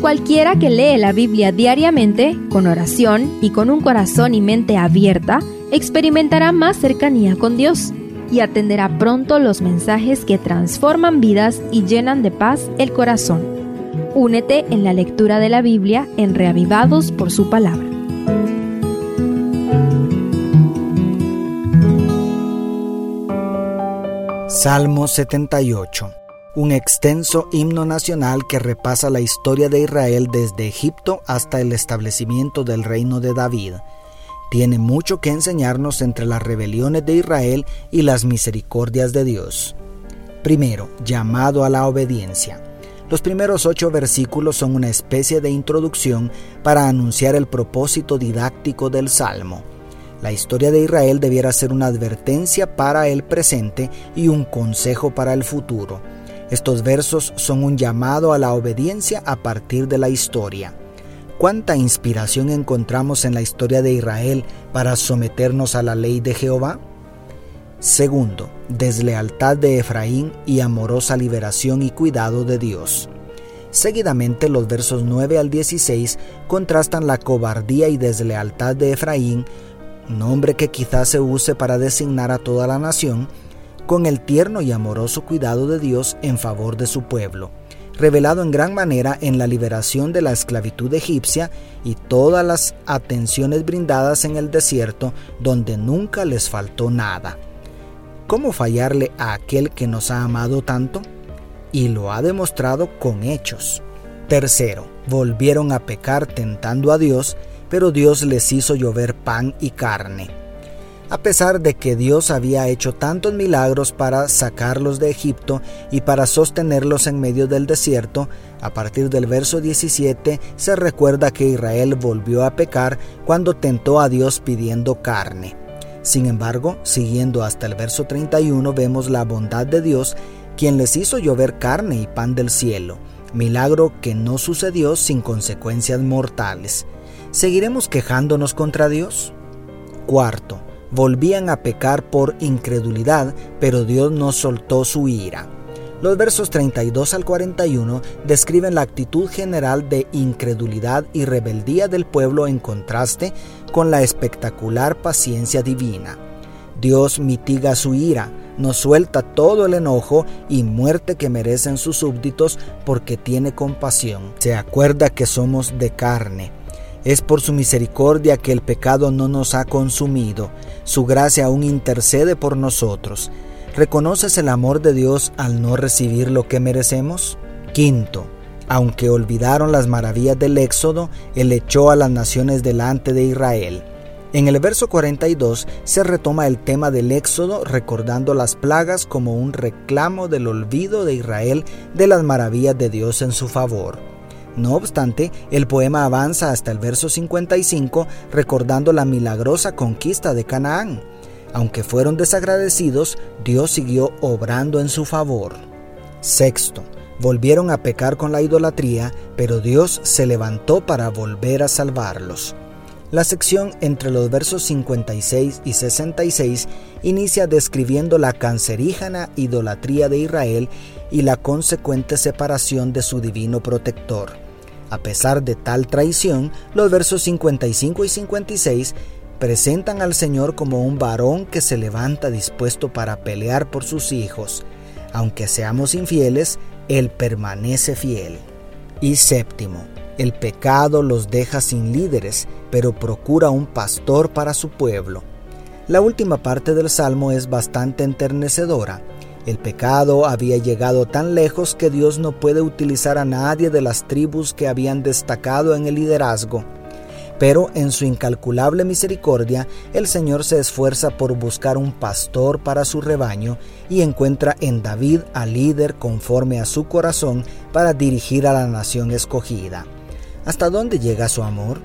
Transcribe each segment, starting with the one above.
Cualquiera que lee la Biblia diariamente, con oración y con un corazón y mente abierta, experimentará más cercanía con Dios y atenderá pronto los mensajes que transforman vidas y llenan de paz el corazón. Únete en la lectura de la Biblia en Reavivados por su palabra. Salmo 78 un extenso himno nacional que repasa la historia de Israel desde Egipto hasta el establecimiento del reino de David. Tiene mucho que enseñarnos entre las rebeliones de Israel y las misericordias de Dios. Primero, llamado a la obediencia. Los primeros ocho versículos son una especie de introducción para anunciar el propósito didáctico del Salmo. La historia de Israel debiera ser una advertencia para el presente y un consejo para el futuro. Estos versos son un llamado a la obediencia a partir de la historia. ¿Cuánta inspiración encontramos en la historia de Israel para someternos a la ley de Jehová? Segundo, deslealtad de Efraín y amorosa liberación y cuidado de Dios. Seguidamente los versos 9 al 16 contrastan la cobardía y deslealtad de Efraín, nombre que quizás se use para designar a toda la nación, con el tierno y amoroso cuidado de Dios en favor de su pueblo, revelado en gran manera en la liberación de la esclavitud egipcia y todas las atenciones brindadas en el desierto donde nunca les faltó nada. ¿Cómo fallarle a aquel que nos ha amado tanto? Y lo ha demostrado con hechos. Tercero, volvieron a pecar tentando a Dios, pero Dios les hizo llover pan y carne a pesar de que Dios había hecho tantos milagros para sacarlos de Egipto y para sostenerlos en medio del desierto, a partir del verso 17 se recuerda que Israel volvió a pecar cuando tentó a Dios pidiendo carne. Sin embargo, siguiendo hasta el verso 31 vemos la bondad de Dios, quien les hizo llover carne y pan del cielo, milagro que no sucedió sin consecuencias mortales. ¿Seguiremos quejándonos contra Dios? Cuarto, volvían a pecar por incredulidad, pero Dios no soltó su ira. Los versos 32 al 41 describen la actitud general de incredulidad y rebeldía del pueblo en contraste con la espectacular paciencia divina. Dios mitiga su ira, nos suelta todo el enojo y muerte que merecen sus súbditos porque tiene compasión. Se acuerda que somos de carne es por su misericordia que el pecado no nos ha consumido, su gracia aún intercede por nosotros. ¿Reconoces el amor de Dios al no recibir lo que merecemos? Quinto, aunque olvidaron las maravillas del Éxodo, Él echó a las naciones delante de Israel. En el verso 42 se retoma el tema del Éxodo recordando las plagas como un reclamo del olvido de Israel de las maravillas de Dios en su favor. No obstante, el poema avanza hasta el verso 55 recordando la milagrosa conquista de Canaán. Aunque fueron desagradecidos, Dios siguió obrando en su favor. Sexto, volvieron a pecar con la idolatría, pero Dios se levantó para volver a salvarlos. La sección entre los versos 56 y 66 inicia describiendo la cancerígena idolatría de Israel y la consecuente separación de su divino protector. A pesar de tal traición, los versos 55 y 56 presentan al Señor como un varón que se levanta dispuesto para pelear por sus hijos. Aunque seamos infieles, Él permanece fiel. Y séptimo, el pecado los deja sin líderes, pero procura un pastor para su pueblo. La última parte del salmo es bastante enternecedora. El pecado había llegado tan lejos que Dios no puede utilizar a nadie de las tribus que habían destacado en el liderazgo. Pero en su incalculable misericordia, el Señor se esfuerza por buscar un pastor para su rebaño y encuentra en David al líder conforme a su corazón para dirigir a la nación escogida. ¿Hasta dónde llega su amor?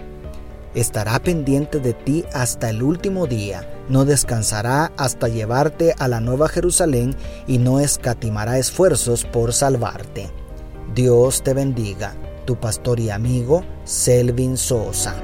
Estará pendiente de ti hasta el último día, no descansará hasta llevarte a la nueva Jerusalén y no escatimará esfuerzos por salvarte. Dios te bendiga, tu pastor y amigo Selvin Sosa.